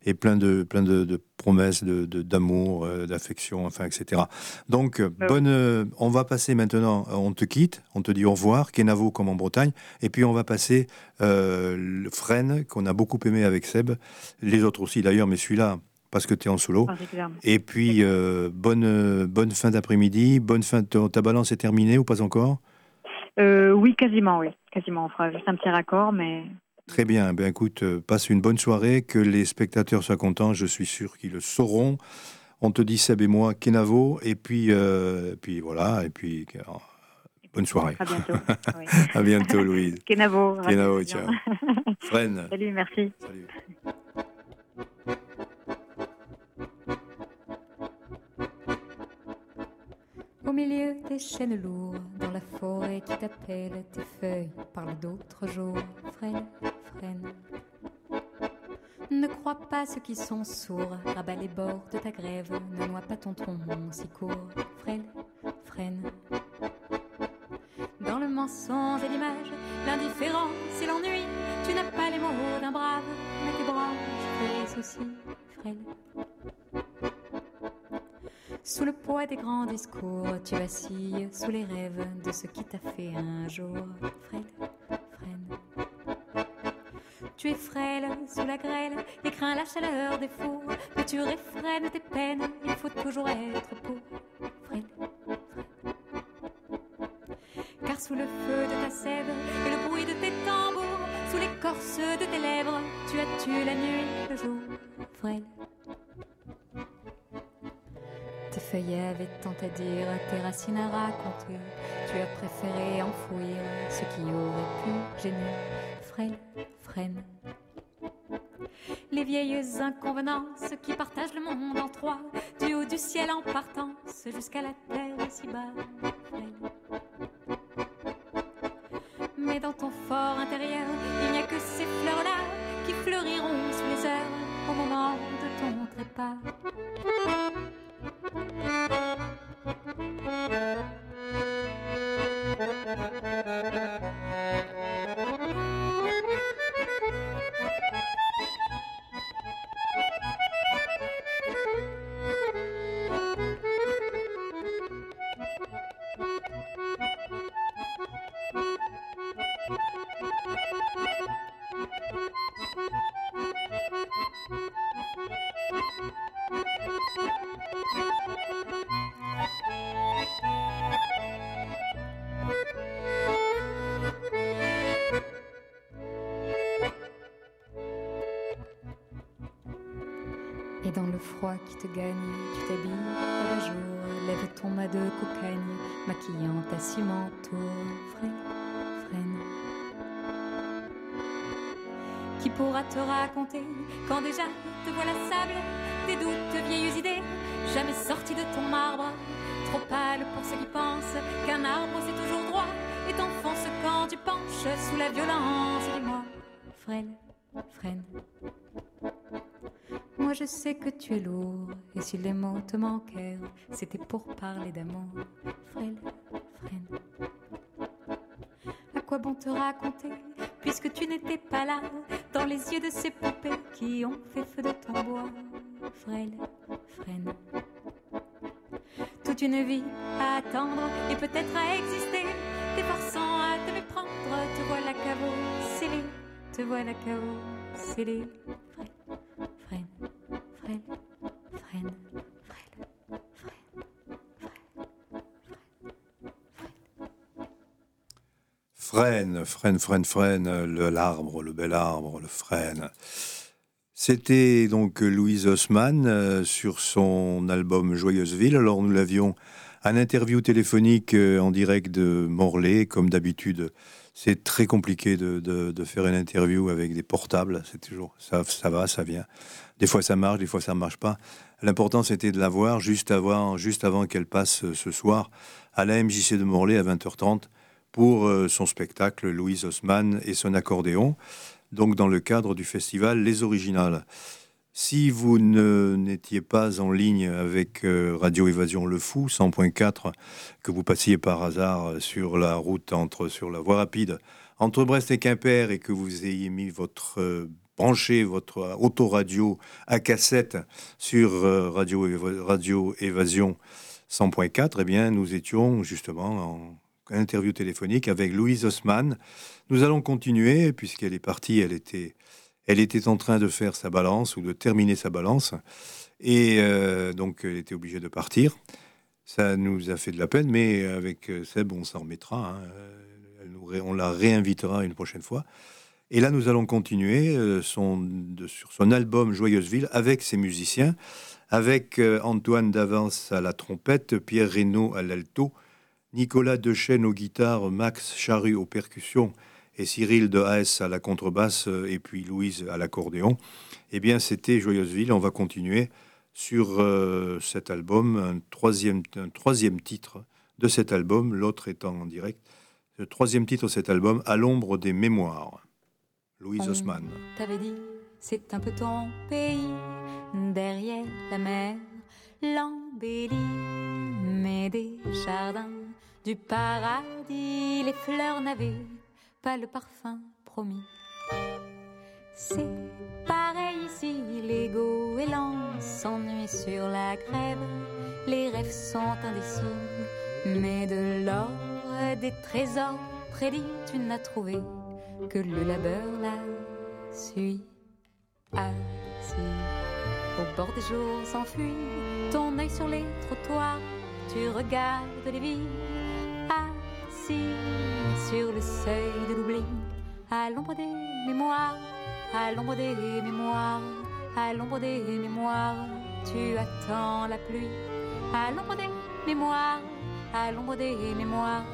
et plein de, plein de, de promesses, de- d'amour, euh, d'affection, enfin, etc. Donc, euh, oui. bonne, euh, on va passer maintenant, euh, on te quitte, on te dit au revoir, Kenavo comme en Bretagne, et puis on va passer euh, le Fresne, qu'on a beaucoup aimé avec Seb, les autres aussi d'ailleurs, mais celui-là, parce que tu es en solo. particulièrement. Et puis, euh, bonne, euh, bonne fin d'après-midi. Bonne fin. Ta, ta balance est terminée ou pas encore? Euh, oui, quasiment, oui, quasiment. On fera juste un petit raccord, mais Très bien. Ben, écoute, euh, passe une bonne soirée. Que les spectateurs soient contents. Je suis sûr qu'ils le sauront. On te dit, Seb et moi, Kenavo. Et puis, euh, puis voilà. Et puis, euh, bonne soirée. à bientôt. oui. À bientôt, Louise. Kenavo. Kenavo, bien. Fren. Salut, merci. Salut. Au milieu des chênes lourds, dans la forêt qui t'appelle, tes feuilles parlent d'autres jours. Frêne, frêne. Ne crois pas ceux qui sont sourds, rabat les bords de ta grève, ne noie pas ton tronc si court. Frêne, frêne. Dans le mensonge et l'image, l'indifférence et l'ennui, tu n'as pas les mots d'un brave, mais tes branches fleurissent aussi. Frêne. Sous le poids des grands discours, tu vacilles sous les rêves de ce qui t'a fait un jour. Frêle, frêne. Tu es frêle sous la grêle et crains la chaleur des fours, mais tu réfrènes tes peines, il faut toujours être pour. Frêle, frêle. Car sous le feu de ta sève et le bruit de tes tambours, sous l'écorce de tes lèvres, tu as tué la nuit, le jour. Frêle. Feuillets avaient tant à dire, tes racines à raconter. Tu as préféré enfouir ce qui aurait pu gêner. Frêle, frêne. Les vieilles inconvenances qui partagent le monde en trois, du haut du ciel en partance jusqu'à la terre si bas. Mais dans ton fort intérieur, il n'y a que ces fleurs-là qui fleuriront sous les heures au moment de ton trépas. Te tu t'habilles à la jour, lève ton mât de cocagne, maquillant ta cimentour, frêne, frêne. Qui pourra te raconter quand déjà te voilà sable, tes doutes, vieilles idées, jamais sorties de ton marbre, trop pâle pour ceux qui pensent qu'un arbre c'est toujours droit, et t'enfonce quand tu penches sous la violence je sais que tu es lourd, et si les mots te manquèrent, c'était pour parler d'amour. Frêle, frêne. À quoi bon te raconter, puisque tu n'étais pas là, dans les yeux de ces poupées qui ont fait feu de ton bois? Frêle, frêne. Toute une vie à attendre et peut-être à exister, t'efforçant à te méprendre, te voilà caveau scellé, te voilà caveau scellé. Frêne, frêne, frêne, frêne, le l'arbre, le bel arbre, le frêne. C'était donc Louise Haussmann euh, sur son album Joyeuse Ville. Alors nous l'avions Un interview téléphonique en direct de Morlaix, comme d'habitude. C'est très compliqué de, de, faire une interview avec des portables. C'est toujours ça, ça va, ça vient. Des fois ça marche, des fois ça ne marche pas. L'important c'était de la voir juste avant, juste avant qu'elle passe ce soir à la MJC de Morlaix à 20h30 pour euh, son spectacle Louise Haussmann et son accordéon, donc dans le cadre du festival Les Originales. Si vous n'étiez pas en ligne avec euh, Radio Évasion Le Fou 100.4, que vous passiez par hasard sur la route entre sur la voie rapide entre Brest et Quimper et que vous ayez mis votre euh, branché votre autoradio à cassette sur Radio, Radio Évasion 100.4, eh bien nous étions justement en interview téléphonique avec Louise Haussmann. Nous allons continuer, puisqu'elle est partie, elle était, elle était en train de faire sa balance ou de terminer sa balance. Et euh, donc, elle était obligée de partir. Ça nous a fait de la peine, mais avec Seb, on s'en remettra. Hein. on la réinvitera une prochaine fois. Et là, nous allons continuer euh, son, sur son album Joyeuse Ville avec ses musiciens, avec euh, Antoine Davance à la trompette, Pierre Reynaud à l'alto, Nicolas Dechêne aux guitares, Max Charru aux percussions et Cyril de Haes à la contrebasse euh, et puis Louise à l'accordéon. Eh bien, c'était Joyeuse Ville. On va continuer sur euh, cet album, un troisième, un troisième titre de cet album, l'autre étant en direct. Le troisième titre de cet album, À l'ombre des mémoires. Louise Haussmann. T'avais dit, c'est un peu ton pays, derrière la mer, l'embellie, mais des jardins du paradis, les fleurs n'avaient pas le parfum promis. C'est pareil ici, l'ego et l'an s'ennuient sur la grève, les rêves sont indécis, mais de l'or, des trésors prédits, tu n'as trouvé que le labeur la suit. Assis au bord des jours s'enfuit, ton œil sur les trottoirs, tu regardes les vies sur le seuil de l'oubli, à l'ombre des mémoires, à l'ombre des mémoires, à l'ombre des mémoires, tu attends la pluie, à l'ombre des mémoires, à l'ombre des mémoires,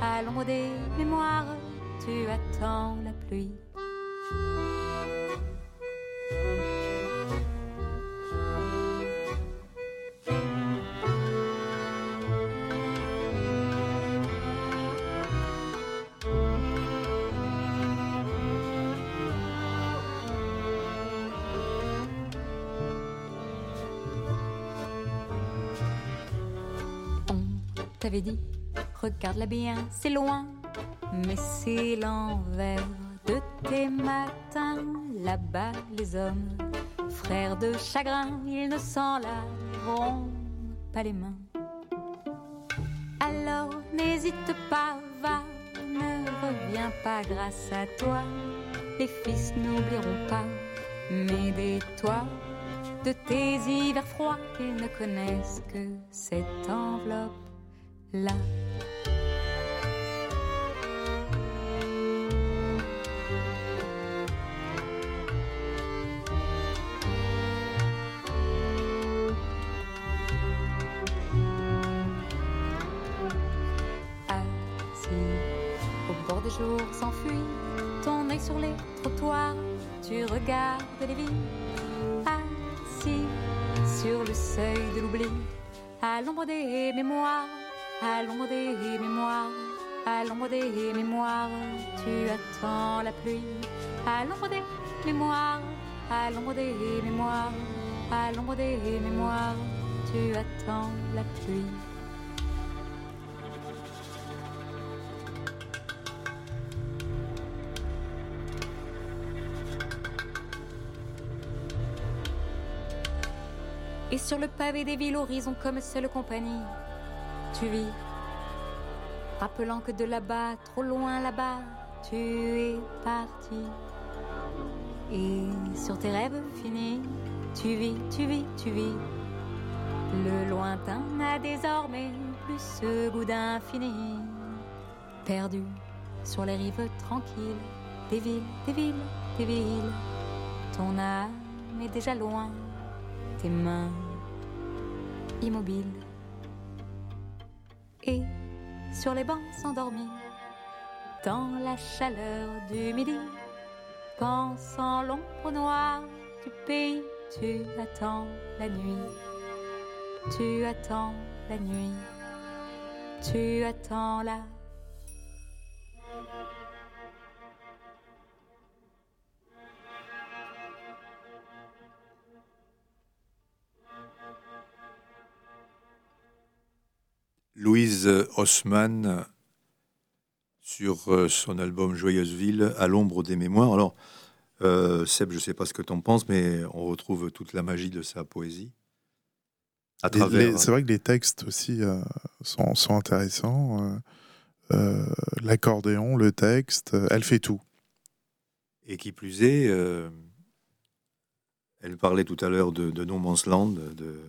à l'ombre des mémoires, tu attends la pluie. T'avais dit, regarde-la bien, c'est loin, mais c'est l'envers de tes matins. Là-bas, les hommes, frères de chagrin, ils ne s'en laveront pas les mains. Alors n'hésite pas, va, ne reviens pas grâce à toi. Les fils n'oublieront pas, mais des toi de tes hivers froids qu'ils ne connaissent que cette enveloppe là. L'ombre des mémoires, à l'ombre des mémoires, tu attends la pluie. À l'ombre des mémoires, à l'ombre des mémoires, à l'ombre des mémoires, tu attends la pluie. Et sur le pavé des villes, horizon comme seule compagnie, tu vis, rappelant que de là-bas, trop loin là-bas, tu es parti. Et sur tes rêves finis, tu vis, tu vis, tu vis. Le lointain n'a désormais plus ce goût d'infini. Perdu sur les rives tranquilles des villes, des villes, des villes. Ton âme est déjà loin, tes mains immobiles et sur les bancs s'endormir dans la chaleur du midi. Pensant l'ombre noire du pays, tu attends la nuit. Tu attends la nuit. Tu attends la Louise Haussmann sur euh, son album Joyeuse Ville, à l'ombre des mémoires. Alors, euh, Seb, je ne sais pas ce que tu en penses, mais on retrouve toute la magie de sa poésie. À travers... C'est vrai que les textes aussi euh, sont, sont, intéressants. L'accordéon, le texte, elle fait tout. Et qui plus est, elle parlait tout à l'heure de, de No Man's Land, de,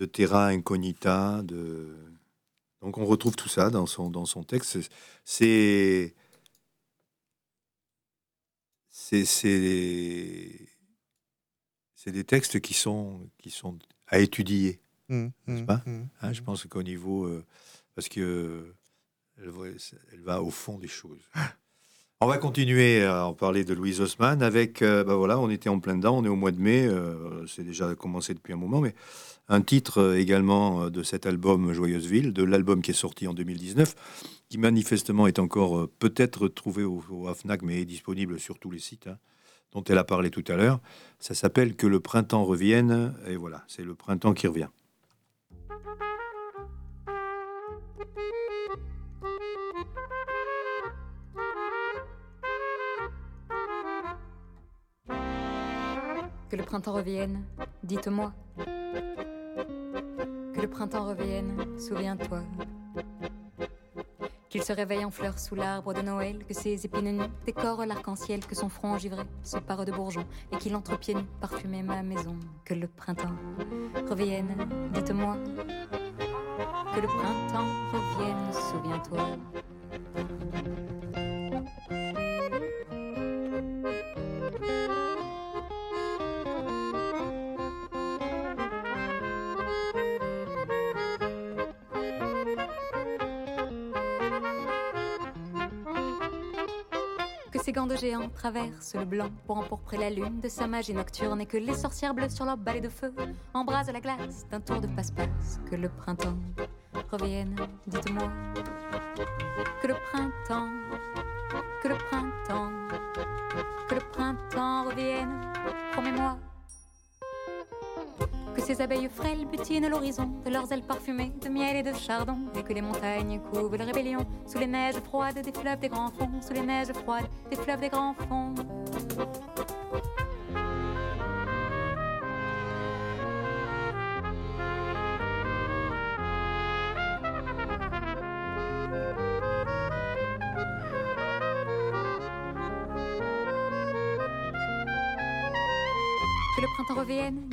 de terra incognita, de... Donc on retrouve tout ça dans son, dans son texte. C'est... C'est, c'est, des textes qui sont, qui sont à étudier. Mmh, mmh, pas? mmh, hein, je pense qu'au niveau... Euh, parce que elle va au fond des choses. On va continuer à en parler de Louise Haussmann avec, bah voilà, on était en plein dedans, on est au mois de mai, euh, c'est déjà commencé depuis un moment, mais un titre euh, également de cet album Joyeuse Ville, de l'album qui est sorti en 2019, qui manifestement est encore peut-être trouvé au, AFNAC, mais est disponible sur tous les sites, hein, dont elle a parlé tout à l'heure. Ça s'appelle Que le printemps revienne, et voilà, c'est le printemps qui revient. Que le printemps revienne, dites-moi. Que le printemps revienne, souviens-toi. Qu'il se réveille en fleurs sous l'arbre de Noël, que ses épines nues décorent l'arc-en-ciel, que son front givré se pare de bourgeons, et qu'il entre pieds parfumer ma maison. Que le printemps revienne, dites-moi. Que le printemps revienne, souviens-toi. Traversent le blanc pour empourprer la lune de sa magie nocturne et que les sorcières bleues sur leur balai de feu embrasent la glace d'un tour de passe-passe. Que le printemps revienne, dites-moi. Que le printemps, que le printemps, que le printemps revienne, promets-moi que ces abeilles frêles butinent l'horizon de leurs ailes parfumées de miel et de chardon, et que les montagnes couvrent la rébellion sous les neiges froides des fleuves des grands fonds, sous les neiges froides des fleuves des grands fonds.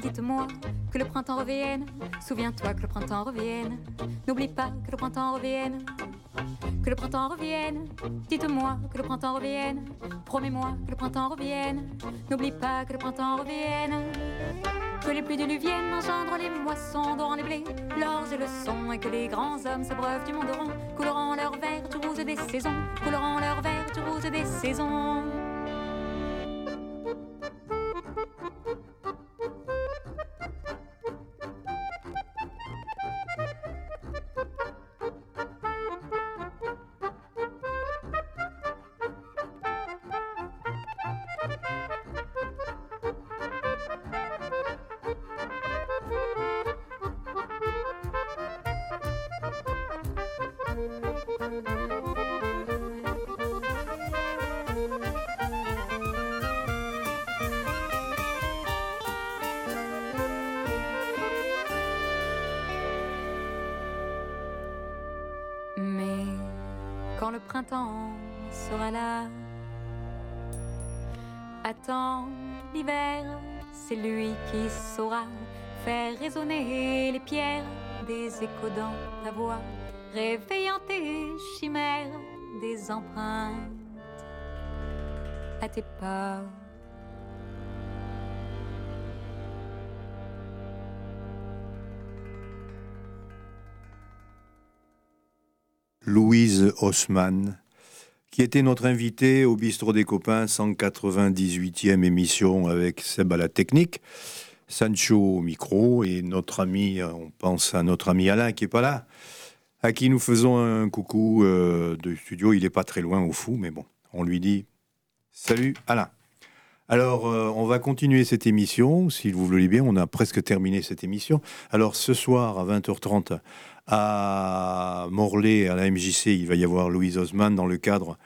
Dites-moi, que le printemps revienne. Souviens-toi que le printemps revienne. N'oublie pas que le printemps revienne. Que le printemps revienne. Dites-moi que le printemps revienne. Promets-moi que le printemps revienne. N'oublie pas que le printemps revienne. Que les pluies diluviennes engendrent les moissons, dorant les blés, l'orge et le son, et que les grands hommes s'abreuvent du monde rond, couleront leur vert du rouge des saisons, couleront leur vert rouge des saisons. Printemps sera là. Attends l'hiver, c'est lui qui saura faire résonner les pierres des échos dans ta voix, réveillant tes chimères des empreintes à tes pas. Louise Haussmann, qui était notre invitée au Bistrot des Copains, 198e émission avec Seb à la technique, Sancho au micro et notre ami, on pense à notre ami Alain qui est pas là, à qui nous faisons un coucou euh, de studio. Il n'est pas très loin au fou, mais bon, on lui dit salut Alain. Alors, euh, on va continuer cette émission, si vous voulez bien. On a presque terminé cette émission. Alors, ce soir, à 20h30, à Morlaix, à la MJC, il va y avoir Louise Osman dans le cadre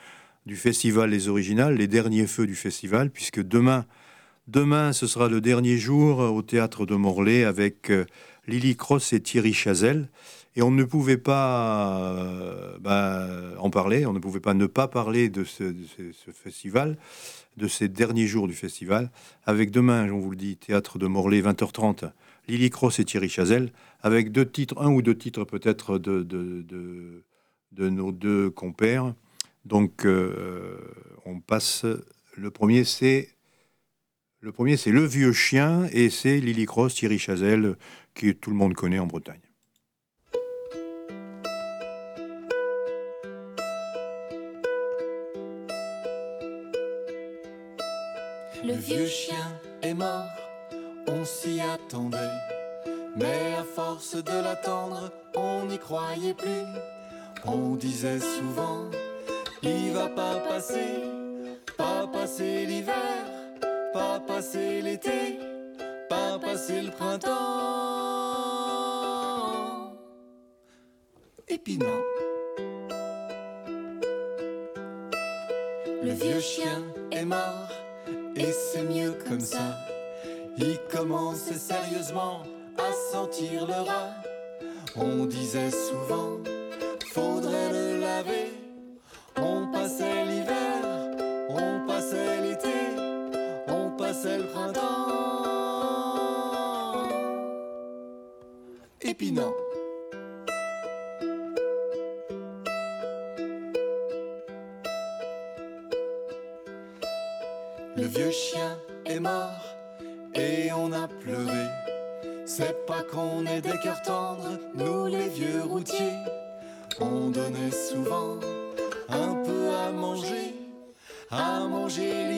du festival Les Originales, les derniers feux du festival, puisque demain, demain, ce sera le dernier jour au théâtre de Morlaix avec euh, Lily Cross et Thierry Chazelle. Et on ne pouvait pas euh, bah, en parler, on ne pouvait pas ne pas parler de ce festival de ces derniers jours du festival, avec demain, on vous le dit, Théâtre de Morlaix, 20h30, Lily Cross et Thierry Chazelle, avec deux titres, un ou deux titres peut-être de, nos deux compères. Donc, euh, on passe. Le premier, c'est le premier, c'est Le Vieux Chien, et c'est Lily Cross, Thierry Chazelle, qui tout le monde connaît en Bretagne. On s'y attendait. Mais à force de l'attendre, on n'y croyait plus. On disait souvent, il va pas passer, pas passer l'hiver, pas passer l'été, pas passer le printemps. Et puis non. Le vieux chien est mort et c'est mieux comme ça. Il commençait sérieusement à sentir le rat. On disait souvent, faudrait le laver. On passait l'hiver, on passait l'été, on passait le printemps. Et à manger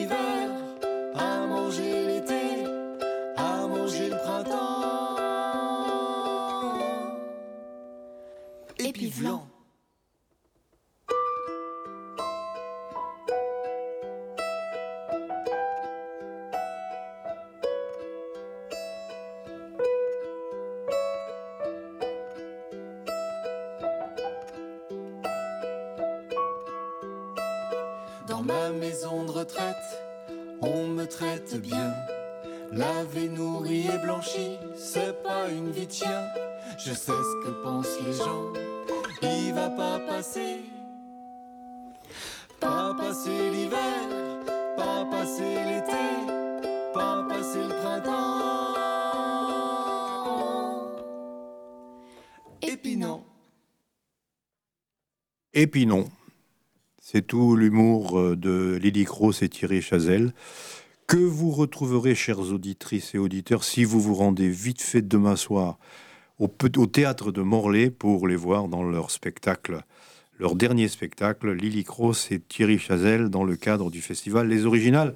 Et puis non. C'est tout l'humour euh, de Lily Cross et Thierry Chazelle, que vous retrouverez, chères auditrices et auditeurs, si vous vous rendez vite fait demain soir au, théâtre de Morlaix pour les voir dans leur spectacle, leur dernier spectacle, Lily Cross et Thierry Chazelle, dans le cadre du festival Les Originales.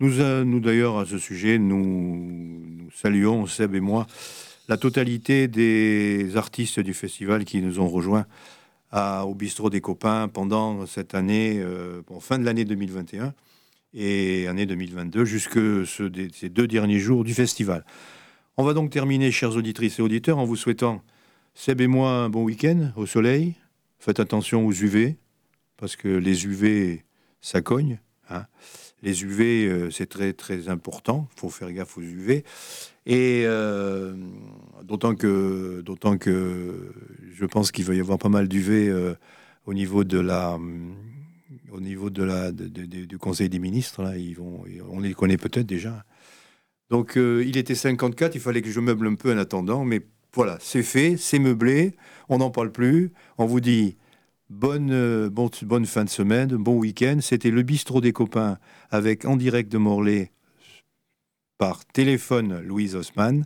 Nous, euh, d'ailleurs, à ce sujet, nous saluons, Seb et moi, la totalité des artistes du festival qui nous ont rejoints au bistrot des copains pendant cette année, euh, fin de l'année 2021 et année 2022, jusque ces deux derniers jours du festival. On va donc terminer, chers auditrices et auditeurs, en vous souhaitant, Seb et moi, un bon week-end au soleil. Faites attention aux UV, parce que les UV, ça cogne. Hein. Les UV, euh, c'est très très important. Il faut faire gaffe aux UV. Et euh, d'autant que, d'autant que je pense qu'il va y avoir pas mal d'UV euh, au niveau de la, au niveau de la, du Conseil des ministres. Là, ils vont, on les connaît peut-être déjà. Donc, il était 54. Il fallait que je meuble un peu en attendant, mais voilà, c'est fait, c'est meublé. On n'en parle plus. On vous dit Bonne, euh, bonne, fin de semaine, bon week-end. C'était le bistrot des copains avec en direct de Morlaix par téléphone Louise Osman.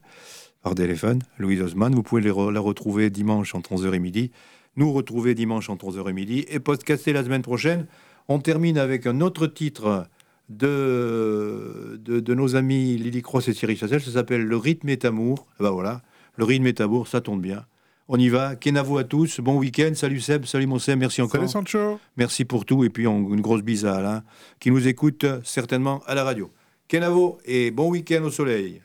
Par téléphone, Louise Osman. Vous pouvez la retrouver dimanche entre 11h et midi nous retrouver dimanche entre 11h et midi et podcaster la semaine prochaine. On termine avec un autre titre de, de, nos amis Lily Cross et Thierry Chassel. Ça s'appelle Le rythme est amour. ben voilà, le rythme est amour, ça tombe bien. On y va. Kenavo à tous. Bon week-end. Salut Seb. Salut mon Seb. Merci encore. Salut Sancho. Merci pour tout. Et puis une grosse bise à Alain qui nous écoute certainement à la radio. Kenavo et bon week-end au soleil.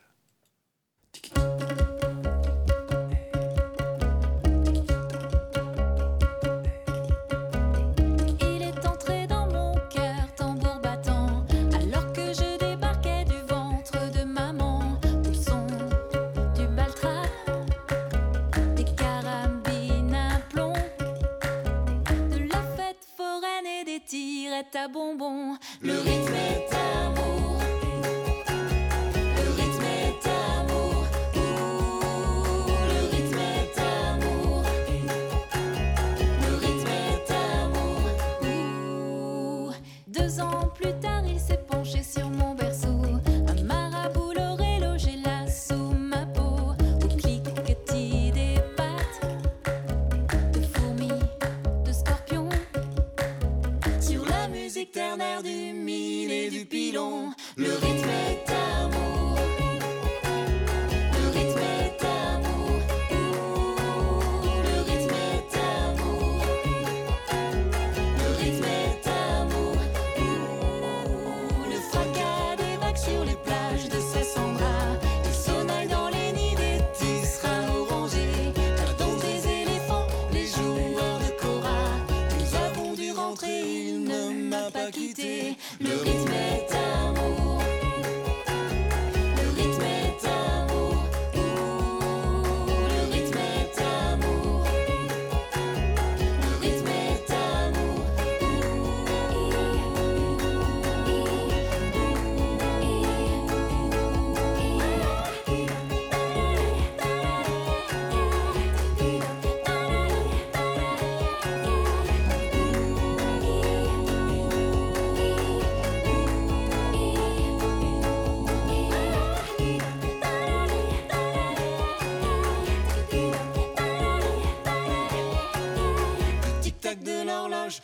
Du mille et du pilon, le rythme est amour. Le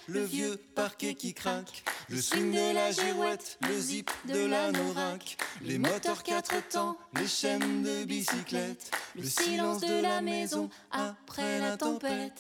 le vieux parquet qui craque, le swing de la girouette, le zip de la norac, les moteurs quatre temps, les chaînes de bicyclette, Le silence de la maison après la tempête.